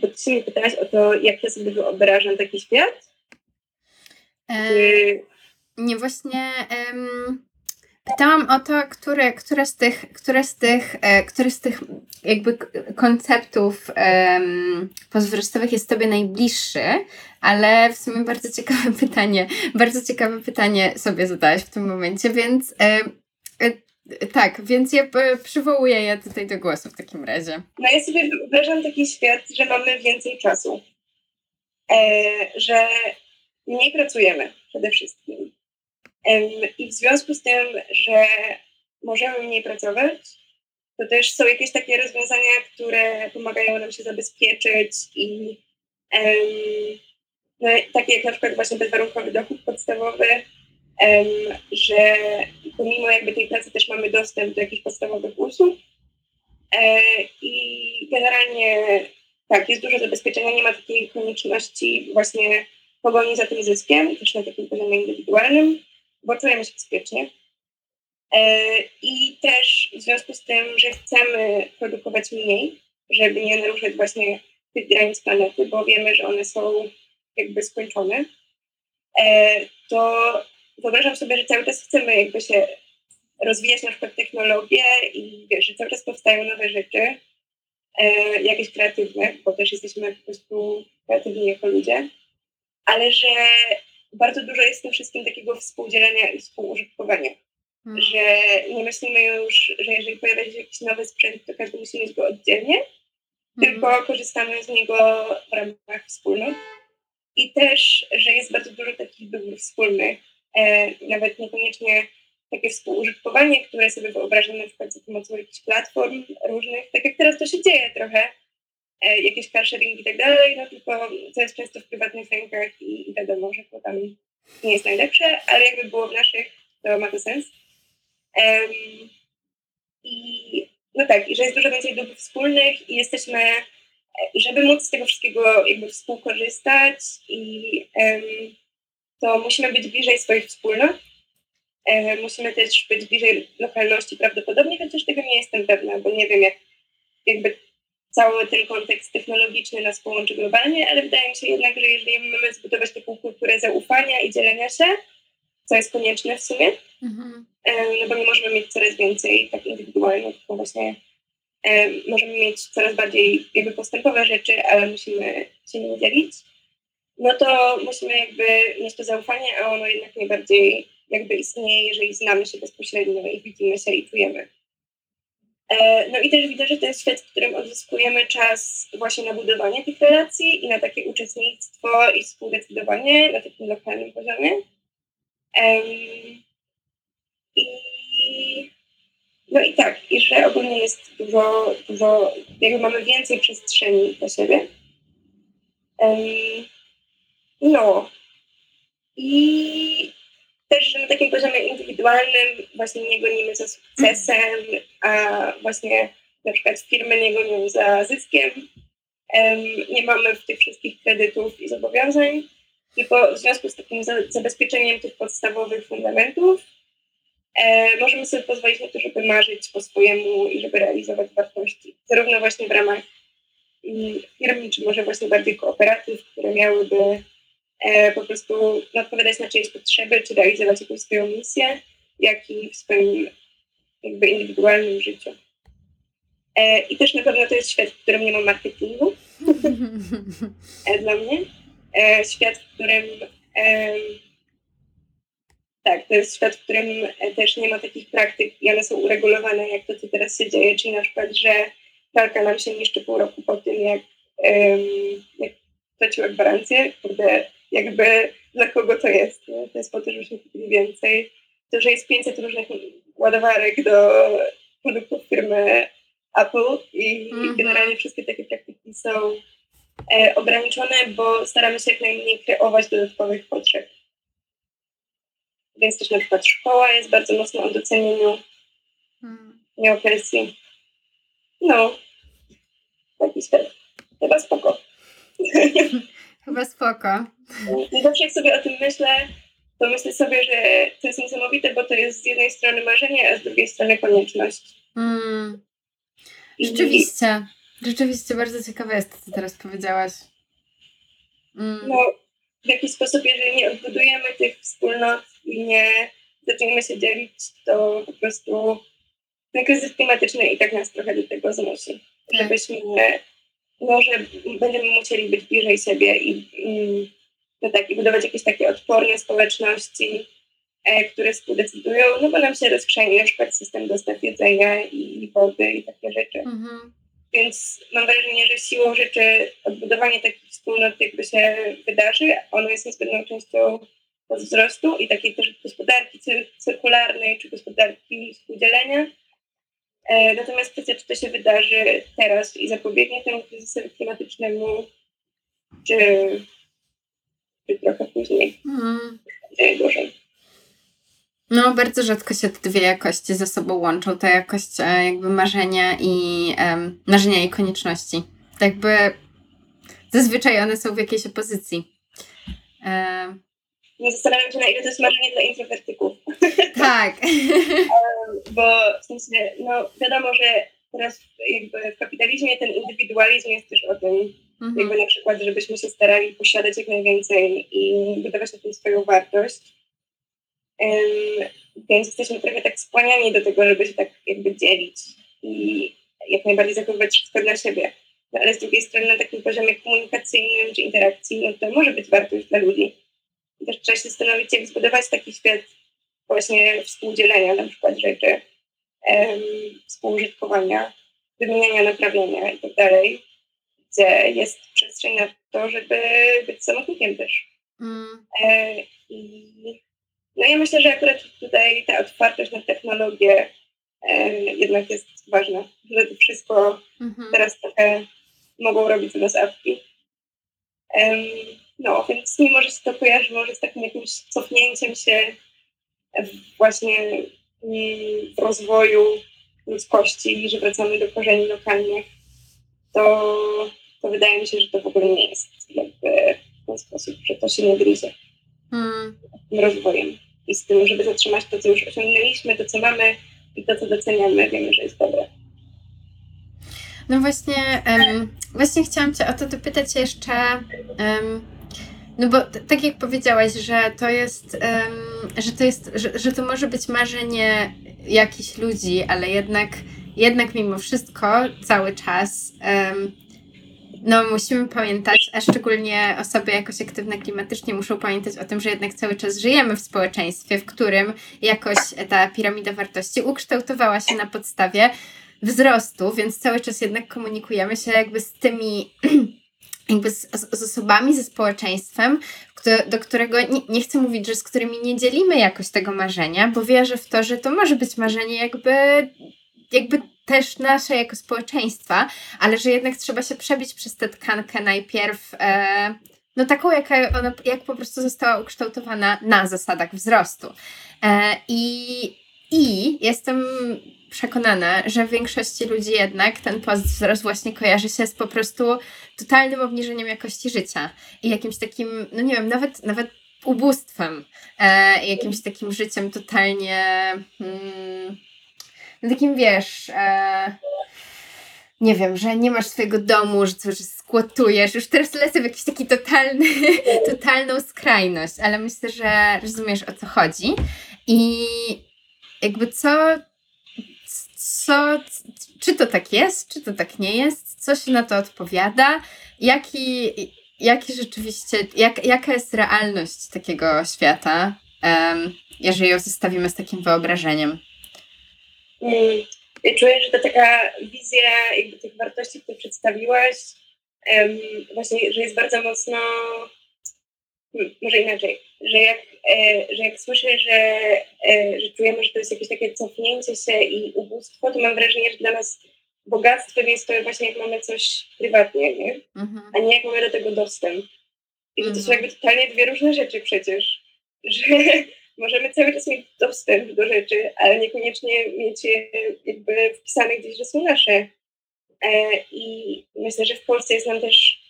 bo ty się mnie pytałaś o to, jak ja sobie wyobrażam taki świat? E, nie, właśnie um, Pytałam o to, które, które, z tych, które, z tych, e, które z tych jakby konceptów um, pozwrostowych jest Tobie najbliższy, ale w sumie bardzo ciekawe pytanie, bardzo ciekawe pytanie sobie zadałaś w tym momencie, więc e, e, tak, więc ja przywołuję je tutaj do głosu w takim razie. No ja sobie wyobrażam taki świat, że mamy więcej czasu, e, że mniej pracujemy przede wszystkim i w związku z tym, że możemy mniej pracować, to też są jakieś takie rozwiązania, które pomagają nam się zabezpieczyć i no, takie jak na przykład właśnie bezwarunkowy dochód podstawowy, um, że pomimo jakby tej pracy też mamy dostęp do jakichś podstawowych usług. E, i generalnie tak, jest dużo zabezpieczenia, nie ma takiej konieczności właśnie pogoni za tym zyskiem, też na takim poziomie indywidualnym, bo czujemy się bezpiecznie. E, I też w związku z tym, że chcemy produkować mniej, żeby nie naruszać właśnie tych granic planety, bo wiemy, że one są jakby skończone, e, to wyobrażam sobie, że cały czas chcemy jakby się rozwijać na przykład technologię i wiesz, że cały czas powstają nowe rzeczy, e, jakieś kreatywne, bo też jesteśmy po prostu kreatywni jako ludzie, ale że bardzo dużo jest w tym wszystkim takiego współdzielenia i współużytkowania. Hmm. Że nie myślimy już, że jeżeli pojawia się jakiś nowy sprzęt, to każdy musi mieć go oddzielnie, hmm. tylko korzystamy z niego w ramach wspólnot. I też, że jest bardzo dużo takich dóbr wspólnych, e, nawet niekoniecznie takie współużytkowanie, które sobie wyobrażam na przykład za pomocą jakichś platform różnych, tak jak teraz to się dzieje trochę, e, jakieś carsharing i tak dalej, no tylko to jest często w prywatnych rękach i, i wiadomo, że to tam nie jest najlepsze, ale jakby było w naszych, to ma to sens. Um, I no tak, i że jest dużo więcej dóbr wspólnych i jesteśmy, e, żeby móc z tego wszystkiego jakby współkorzystać i um, to musimy być bliżej swoich wspólnot, E, musimy też być bliżej lokalności prawdopodobnie, chociaż tego nie jestem pewna, bo nie wiem, jak jakby cały ten kontekst technologiczny nas połączy globalnie, ale wydaje mi się jednak, że jeżeli mamy zbudować taką kulturę zaufania i dzielenia się, co jest konieczne w sumie, mhm. No bo nie możemy mieć coraz więcej tak indywidualnie, tylko właśnie możemy mieć coraz bardziej jakby postępowe rzeczy, ale musimy się nimi dzielić, no to musimy jakby mieć to zaufanie, a ono jednak najbardziej jakby istnieje, jeżeli znamy się bezpośrednio i widzimy się i czujemy. E, no i też widzę, że to jest świat, w którym odzyskujemy czas właśnie na budowanie tych relacji i na takie uczestnictwo i współdecydowanie na takim lokalnym poziomie. I no i tak, i że ogólnie jest dużo, dużo, jakby mamy więcej przestrzeni dla siebie. No. I też na takim poziomie indywidualnym właśnie nie gonimy za sukcesem, a właśnie na przykład firmy nie gonią za zyskiem. Nie mamy w tych wszystkich kredytów i zobowiązań, tylko w związku z takim zabezpieczeniem tych podstawowych fundamentów e, możemy sobie pozwolić na to, żeby marzyć po swojemu i żeby realizować wartości, zarówno właśnie w ramach mm, firm, czy może właśnie bardziej kooperatyw, które miałyby po prostu odpowiadać na czyjeś potrzeby, czy realizować jakąś swoją misję, jak i w swoim jakby indywidualnym życiu. E, I też na pewno to jest świat, w którym nie ma marketingu e, dla mnie. E, świat, w którym tak, to jest świat, w którym też nie ma takich praktyk i one są uregulowane, jak to, co teraz się dzieje, czyli na przykład, że pralka nam się niszczy pół roku po tym, jak, um, jak straciła gwarancję, kurde, jakby dla kogo to jest. Nie? To jest po to, żebyśmy kupili więcej. To, że jest 500 różnych ładowarek do produktów firmy Apple i mm-hmm. generalnie wszystkie takie praktyki są e, ograniczone, bo staramy się jak najmniej kreować dodatkowych potrzeb. Więc też na przykład szkoła jest bardzo mocno o docenieniu, mm. nie o presji. No, taki świat. Chyba spoko. Chyba spoko. I zawsze jak sobie o tym myślę, to myślę sobie, że to jest niesamowite, bo to jest z jednej strony marzenie, a z drugiej strony konieczność. Mm. Rzeczywiście. Rzeczywiście bardzo ciekawe jest to, co teraz powiedziałaś. Mm. No, w jakiś sposób, jeżeli nie odbudujemy tych wspólnot i nie zaczniemy się dzielić, to po prostu ten kryzys klimatyczny i tak nas trochę do tego zmusi. Tak. Żebyśmy no, że będziemy musieli być bliżej siebie i, i, no tak, i budować jakieś takie odporne społeczności, e, które współdecydują, no bo nam się rozkrzeni na przykład system dostaw jedzenia i, wody i takie rzeczy. Mhm. Więc mam wrażenie, że siłą rzeczy odbudowanie takich wspólnot jakby się wydarzy, ono jest niezbędną częścią wzrostu i takiej też gospodarki cyrkularnej czy gospodarki współdzielenia natomiast kwestia, czy to się wydarzy teraz i zapobiegnie temu kryzysowi klimatycznemu, czy, czy trochę później. Mm. Gorzej. No, bardzo rzadko się te dwie jakości ze sobą łączą. Ta jakość e, jakby marzenia i um, marzenia i konieczności. Tak jakby zazwyczaj one są w jakiejś opozycji. E... Nie zastanawiam się, na ile to jest marzenie dla introwertyków. Tak. Bo w sensie, no wiadomo, że teraz jakby w kapitalizmie ten indywidualizm jest też o tym, mhm. jakby na przykład, żebyśmy się starali posiadać jak najwięcej i budować na tym swoją wartość. Um, więc jesteśmy trochę tak skłaniani do tego, żeby się tak jakby dzielić i jak najbardziej zachowywać wszystko dla siebie. No, ale z drugiej strony na takim poziomie komunikacyjnym czy interakcji, no to może być wartość dla ludzi. I też trzeba się zastanowić, jak zbudować taki świat właśnie współdzielenia na przykład rzeczy, współużytkowania, wymieniania, naprawiania i tak dalej, gdzie jest przestrzeń na to, żeby być samotnikiem też. Mm. E, I no ja myślę, że akurat tutaj ta otwartość na technologię e, jednak jest ważna, że to wszystko mhm. teraz trochę mogą robić za nas apki. Um, no, więc mimo, że się to kojarzy może z takim jakimś cofnięciem się właśnie mm, w rozwoju ludzkości, że wracamy do korzeni lokalnych, to, to wydaje mi się, że to w ogóle nie jest jakby w ten sposób, że to się nie gryzie hmm. tym rozwojem i z tym, żeby zatrzymać to, co już osiągnęliśmy, to, co mamy i to, co doceniamy, wiemy, że jest dobre. No właśnie, um, właśnie chciałam Cię o to dopytać jeszcze, um, no bo tak jak powiedziałaś, że to jest, um, że to jest, że, że to może być marzenie jakichś ludzi, ale jednak, jednak mimo wszystko cały czas no, musimy pamiętać, a szczególnie osoby jakoś aktywne klimatycznie muszą pamiętać o tym, że jednak cały czas żyjemy w społeczeństwie, w którym jakoś ta piramida wartości ukształtowała się na podstawie wzrostu, więc cały czas jednak komunikujemy się jakby z tymi jakby z, z, osobami, ze społeczeństwem, do którego nie, nie, chcę mówić, że z którymi nie dzielimy jakoś tego marzenia, bo wierzę w to, że to może być marzenie jakby jakby też nasze jako społeczeństwa, ale że jednak trzeba się przebić przez tę tkankę najpierw, e, no taką, jaka ona, jak po prostu została ukształtowana na zasadach wzrostu. E, i, I jestem przekonana, że większości ludzi jednak ten wzrost właśnie kojarzy się z po prostu totalnym obniżeniem jakości życia i jakimś takim, no nie wiem, nawet, nawet ubóstwem, e, jakimś takim życiem totalnie. Hmm, takim wiesz, e, nie wiem, że nie masz swojego domu, że, że skłotujesz. Już teraz lecę w jakiś taki totalny, totalną skrajność, ale myślę, że rozumiesz o co chodzi. I jakby co, co, czy to tak jest, czy to tak nie jest, co się na to odpowiada, jaki, jaki rzeczywiście, jak, jaka jest realność takiego świata, um, jeżeli ją zestawimy z takim wyobrażeniem. Mm, czuję, że to taka wizja jakby tych wartości, które przedstawiłaś, właśnie, że jest bardzo mocno, może inaczej, że jak, e, że jak słyszę, że, e, że czujemy, że to jest jakieś takie cofnięcie się i ubóstwo, to mam wrażenie, że dla nas bogactwem jest to właśnie jak mamy coś prywatnie, nie? Mhm. a nie jak mamy do tego dostęp. I że to są mhm. jakby totalnie dwie różne rzeczy przecież. Że, możemy cały czas mieć dostęp do rzeczy, ale niekoniecznie mieć je jakby wpisane gdzieś, że są nasze. E, I myślę, że w Polsce jest nam też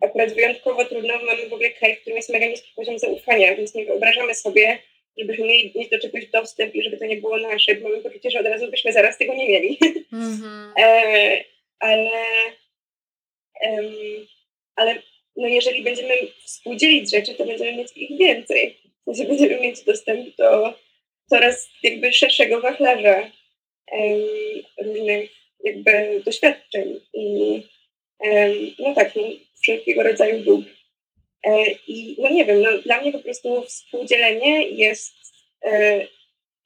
akurat wyjątkowo trudno. Mamy w ogóle kraj, w którym jest mega niski poziom zaufania, więc nie wyobrażamy sobie, żebyśmy mieli mieć do czegoś dostęp i żeby to nie było nasze, bo mamy poczucie, że od razu byśmy zaraz tego nie mieli. Mm-hmm. e, ale ale no jeżeli będziemy współdzielić rzeczy, to będziemy mieć ich więcej że będziemy mieć dostęp do coraz jakby szerszego wachlarza różnych jakby doświadczeń i no tak, no, wszelkiego rodzaju dóbr. E, I no nie wiem, no, dla mnie po prostu współdzielenie jest e,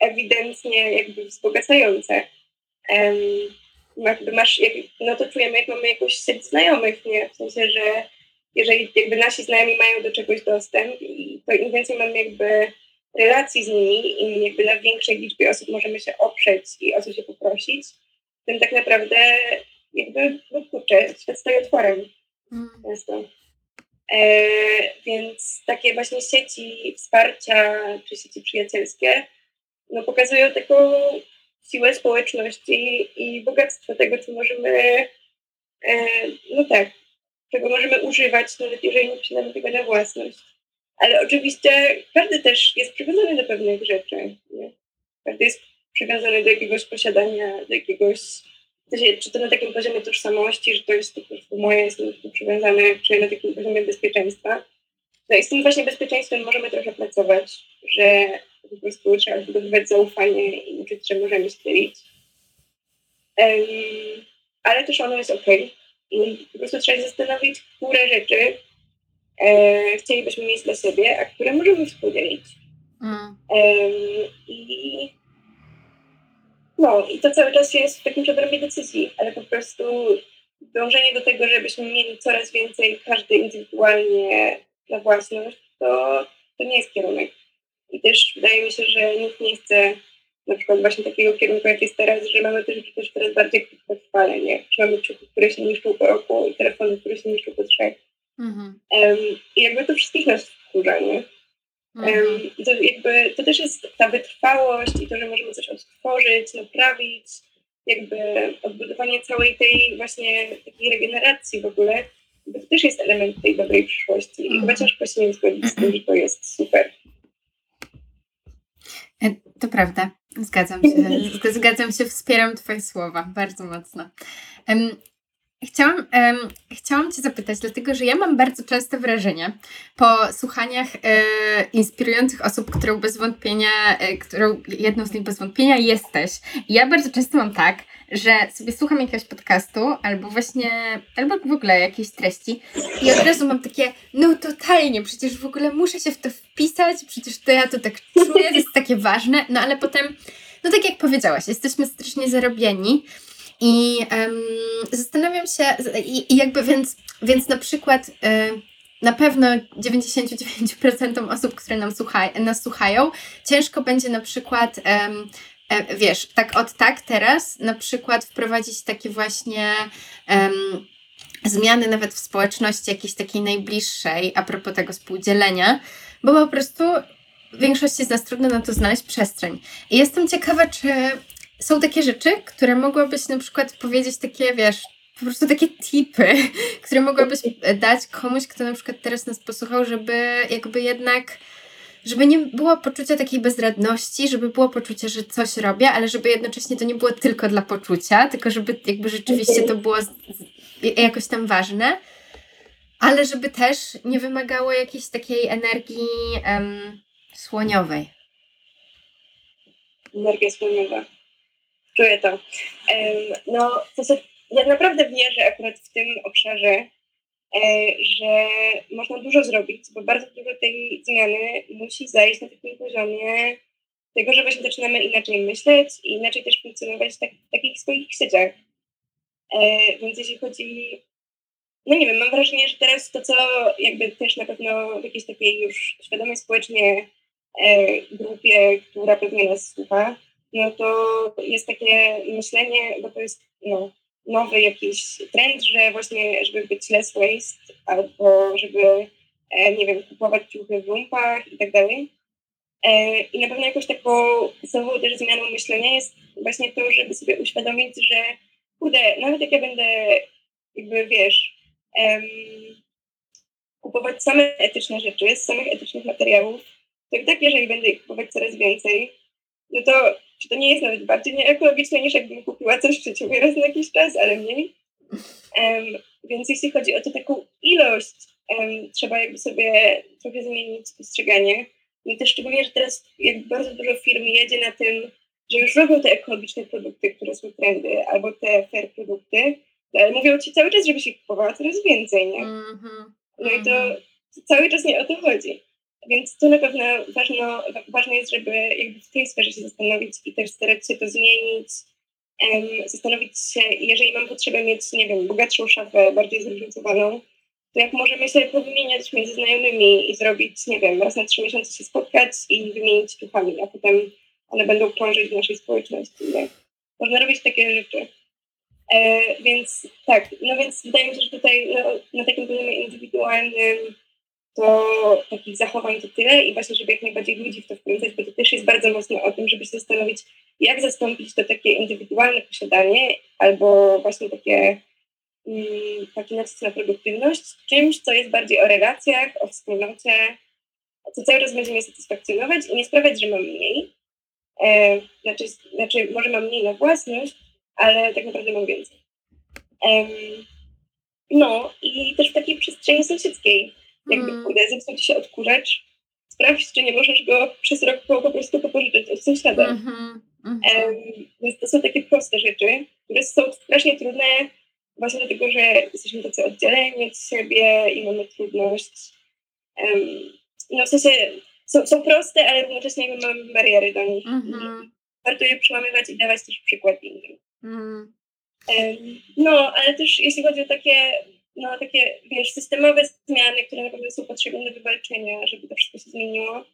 ewidentnie jakby wzbogacające. Jakby masz, no to czujemy, jak mamy jakąś sieć znajomych, nie? W sensie, że jeżeli jakby nasi znajomi mają do czegoś dostęp, to im więcej mamy jakby relacji z nimi, im jakby na większej liczbie osób możemy się oprzeć i o co się poprosić, tym tak naprawdę jakby, no kurczę, świat stoi otworem mm. często. E, więc takie właśnie sieci wsparcia, czy sieci przyjacielskie, no pokazują taką siłę społeczności i bogactwo tego, co możemy, e, no tak, czego możemy używać, nawet jeżeli nie posiadamy tego na własność. Ale oczywiście każdy też jest przywiązany do pewnych rzeczy. Nie? Każdy jest przywiązany do jakiegoś posiadania, do jakiegoś, czy to na takim poziomie tożsamości, że to jest po prostu moje, jestem przywiązany, czy na takim poziomie bezpieczeństwa. No i z tym właśnie bezpieczeństwem możemy trochę pracować, że po prostu trzeba zbudowywać zaufanie i uczyć, że możemy się dzielić. Um, ale też ono jest ok. I po prostu trzeba się zastanowić, które rzeczy e, chcielibyśmy mieć dla siebie, a które możemy współdzielić. Mm. Um, I no, i to cały czas jest w takim przedrobie decyzji, ale po prostu dążenie do tego, żebyśmy mieli coraz więcej, każdy indywidualnie na własność, to, to nie jest kierunek. I też wydaje mi się, że nikt nie chce na przykład właśnie takiego kierunku, jak jest teraz, że mamy też, też coraz bardziej krótkotrwale, nie? Że mamy kciuki, które się niszczą po roku i telefony, które się niszczą po trzech. Mhm. Um, I jakby to wszystkich nas wkurza, nie? Mhm. To, jakby, to też jest ta wytrwałość i to, że możemy coś odtworzyć, naprawić, jakby odbudowanie całej tej właśnie takiej regeneracji w ogóle, to też jest element tej dobrej przyszłości. I chyba mhm. ciężko się nie zgodzić z tym, że to jest super. E, to prawda, zgadzam się. Zgadzam się, wspieram Twoje słowa bardzo mocno. Chciałam, um, chciałam Cię zapytać, dlatego że ja mam bardzo często wrażenie po słuchaniach e, inspirujących osób, którą bez wątpienia, e, którą jedną z nich bez wątpienia jesteś. I ja bardzo często mam tak, że sobie słucham jakiegoś podcastu albo właśnie, albo w ogóle jakiejś treści i od razu mam takie, no totalnie, przecież w ogóle muszę się w to wpisać, przecież to ja to tak czuję, to jest takie ważne, no ale potem, no tak jak powiedziałaś, jesteśmy strasznie zarobieni i um, zastanawiam się, i, i, jakby więc, więc na przykład y, na pewno 99% osób, które nam nas słuchają, ciężko będzie na przykład um, wiesz, tak od tak teraz na przykład wprowadzić takie właśnie zmiany nawet w społeczności jakiejś takiej najbliższej a propos tego współdzielenia, bo po prostu większości z nas trudno na to znaleźć przestrzeń. I jestem ciekawa, czy są takie rzeczy, które mogłabyś na przykład powiedzieć takie, wiesz, po prostu takie tipy, które mogłabyś dać komuś, kto na przykład teraz nas posłuchał, żeby jakby jednak żeby nie było poczucia takiej bezradności, żeby było poczucie, że coś robię, ale żeby jednocześnie to nie było tylko dla poczucia, tylko żeby jakby rzeczywiście to było jakoś tam ważne, ale żeby też nie wymagało jakiejś takiej energii um, słoniowej. Energia słoniowa czuję to. No, to co, ja naprawdę wierzę akurat w tym obszarze, e, że można dużo zrobić, bo bardzo dużo tej zmiany musi zajść na takim poziomie tego, że właśnie zaczynamy inaczej myśleć i inaczej też funkcjonować tak, w takich swoich sieciach. E, więc jeśli chodzi, no nie wiem, mam wrażenie, że teraz to, co jakby też na pewno w jakiejś takiej już świadomej społecznie e, grupie, która pewnie nas słucha, no to jest takie myślenie, bo to jest no, nowy jakiś trend, że właśnie, żeby być less waste albo żeby, e, nie wiem, kupować ciuchy w lumpach i tak dalej. E, I na pewno jakąś taką podstawową też zmianą myślenia jest właśnie to, żeby sobie uświadomić, że kurde, nawet jak ja będę jakby, wiesz, um, kupować same etyczne rzeczy z samych etycznych materiałów, to i tak jeżeli będę ich kupować coraz więcej, no to czy to nie jest nawet bardziej nieekologiczne niż jakbym kupiła coś w przeciągu raz na jakiś czas, ale mniej. Um, więc jeśli chodzi o tę taką ilość, um, trzeba jakby sobie trochę zmienić postrzeganie. No też szczególnie, że teraz bardzo dużo firm jedzie na tym, że już robią te ekologiczne produkty, które są trendy, albo te fair produkty, ale mówią ci cały czas, żebyś ich kupowała coraz więcej, nie? Mm-hmm. No i to mhm. cały czas nie o to chodzi. Więc to na pewno ważno, ważne jest, żeby jakby w tej sferze się zastanowić i też starać się to zmienić, um, zastanowić się, jeżeli mam potrzebę mieć, nie wiem, bogatszą szafę, bardziej zróżnicowaną, to jak możemy się powymieniać między znajomymi i zrobić, nie wiem, raz na trzy miesiące się spotkać i wymienić ciuchami, a potem one będą krążyć w naszej społeczności. Nie? Można robić takie rzeczy. E, więc tak, no więc wydaje mi się, że tutaj no, na takim poziomie indywidualnym to takich zachowań to tyle i właśnie, żeby jak najbardziej ludzi w to wkręcać, bo to też jest bardzo mocno o tym, żeby się zastanowić, jak zastąpić to takie indywidualne posiadanie albo właśnie takie mm, taki nacisk na produktywność czymś, co jest bardziej o relacjach, o wspólnocie, co cały czas będzie mnie satysfakcjonować i nie sprawiać, że mam mniej. E, znaczy, znaczy, może mam mniej na własność, ale tak naprawdę mam więcej. Um, no i też w takiej przestrzeni sąsiedzkiej. Jakby mm. kurde, zepsuł ci się odkurzacz, sprawdź, czy nie możesz go przez rok po, prostu popożyczyć od sąsiada. Mm -hmm, mm -hmm. Um, więc to są takie proste rzeczy, które są strasznie trudne właśnie dlatego, że jesteśmy tacy oddzieleni od siebie i mamy trudność. Um, no w sensie są, są proste, ale jednocześnie mamy bariery do nich. Mm -hmm. Warto je przełamywać i dawać też przykład innym. Mm. Um, no, ale też jeśli chodzi o takie no, takie, wiesz, systemowe zmiany, które naprawdę są potrzebne do wywalczenia, żeby to wszystko się zmieniło,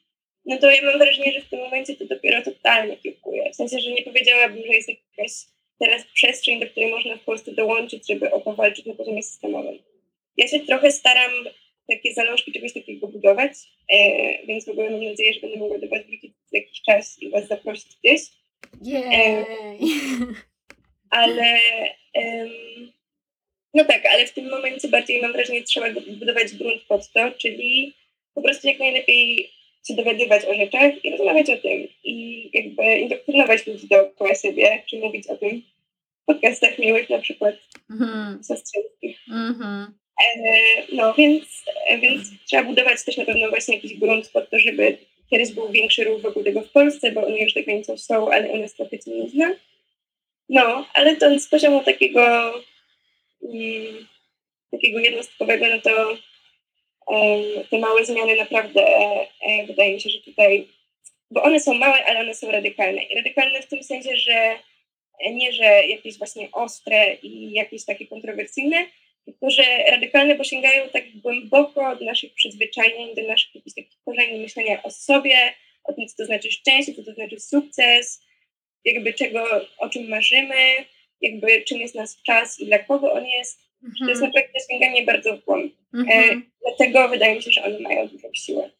no to ja mam wrażenie, że w tym momencie to dopiero totalnie kiełkuje. W sensie, że nie powiedziałabym, że jest jakaś teraz przestrzeń, do której można w Polsce dołączyć, żeby o to walczyć na poziomie systemowym. Ja się trochę staram takie zalążki czegoś takiego budować, e, więc w ogóle mam nadzieję, że będę mogła do Was wrócić za jakiś czas i Was zaprosić gdzieś. E, ale no tak, ale w tym momencie bardziej mam wrażenie, że trzeba budować grunt pod to, czyli po prostu jak najlepiej się dowiadywać o rzeczach i rozmawiać o tym i jakby indoktrynować ludzi dookoła siebie, czy mówić o tym w podcastach miłych na przykład mm. Mm-hmm. no więc, więc trzeba budować też na pewno właśnie jakiś grunt pod to, żeby kiedyś był większy ruch wokół tego w Polsce, bo one już tak granicą są, ale one trochę nie zna. No, ale to z poziomu takiego takiego jednostkowego, no to te małe zmiany naprawdę e, wydaje mi się, że tutaj, bo one są małe, ale one są radykalne. I radykalne w tym sensie, że nie, że jakieś właśnie ostre i jakieś takie kontrowersyjne, tylko że radykalne, bo sięgają tak głęboko do naszych przyzwyczajeń, do naszych jakichś takich korzeni myślenia o sobie, o tym, co to znaczy szczęście, co to znaczy sukces, jakby czego, o czym marzymy, jakby czym jest nasz czas i dla kogo on jest. Mm -hmm. To jest naprawdę sięganie bardzo w głąb. Mm -hmm. e, mhm. dlatego wydaje mi się, że one mają dużą siłę.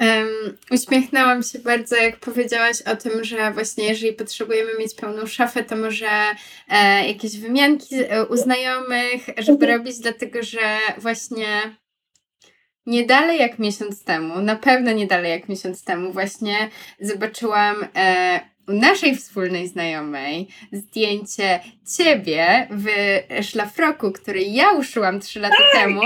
Um, uśmiechnęłam się bardzo, jak powiedziałaś o tym, że właśnie jeżeli potrzebujemy mieć pełną szafę, to może e, jakieś wymianki e, u znajomych, żeby mhm. robić, dlatego że właśnie nie dalej jak miesiąc temu, na pewno nie dalej jak miesiąc temu, właśnie zobaczyłam e, naszej wspólnej znajomej zdjęcie ciebie w szlafroku, który ja uszyłam trzy lata tak. temu,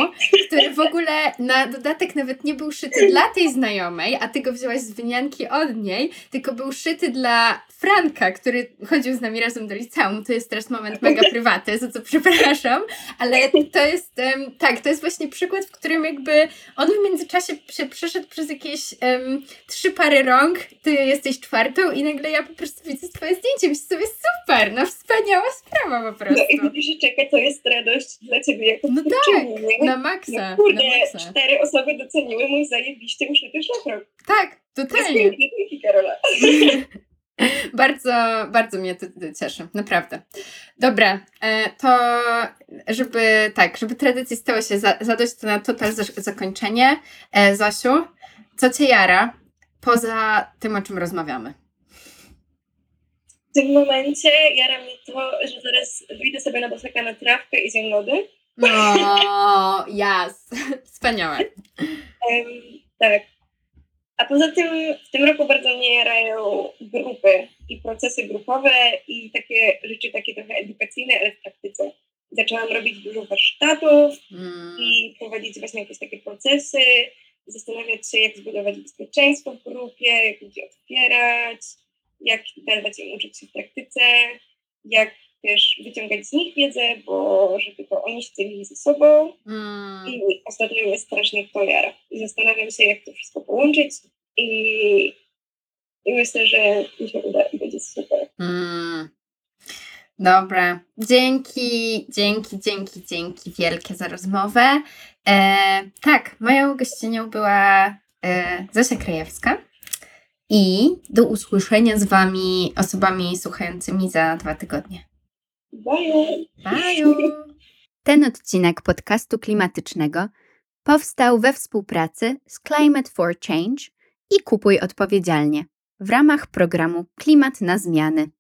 który w ogóle na dodatek nawet nie był szyty dla tej znajomej, a ty go wzięłaś z wynianki od niej, tylko był szyty dla Franka, który chodził z nami razem do liceum. To jest teraz moment mega prywatny, za co przepraszam, ale to jest, tak, to jest właśnie przykład, w którym jakby on w międzyczasie się przeszedł przez jakieś um, trzy pary rąk, ty jesteś czwartą i nagle ja po prostu widzę twoje zdjęcie, myślę sobie super, no wspaniała sprawa po prostu. No i widzisz, czeka, to jest radość dla ciebie jako No tak, nie? na maksa. No kurde, na maksa. cztery osoby doceniły mój zajebiście uszyty szlafrok. Tak, totalnie. To jest pięknie, Karola. bardzo, bardzo mnie to cieszy, naprawdę. Dobra, e, to żeby tak, żeby tradycji stało się za, zadość to na total zakończenie. E, Zosiu, co cię jara poza tym, o czym rozmawiamy? W tym momencie jara mnie to, że zaraz wyjdę sobie na bosaka na trawkę i zjem lody. No, jas. Wspaniałe. Um, tak. A poza tym w tym roku bardzo mnie jarają grupy i procesy grupowe i takie rzeczy takie trochę edukacyjne, ale w praktyce. Zaczęłam robić dużo warsztatów mm. i prowadzić właśnie jakieś takie procesy, zastanawiać się, jak zbudować bezpieczeństwo w grupie, jak ludzi otwierać, jak dawać im uczyć się w praktyce, jak też wyciągać z nich wiedzę, bo żeby to oni się dzielili ze sobą. Mm. I ostatnio mnie strasznie to jara. I zastanawiam się, jak to wszystko połączyć i, i myślę, że mi się uda i będzie super. Mm. Dobra. Dzięki, dzięki, dzięki, dzięki wielkie za rozmowę. E, tak, moją gościnią była e, Zosia Krajewska. I do usłyszenia z Wami, osobami słuchającymi za dwa tygodnie. Bye. Bye. Ten odcinek podcastu klimatycznego powstał we współpracy z Climate for Change i Kupuj Odpowiedzialnie w ramach programu Klimat na Zmiany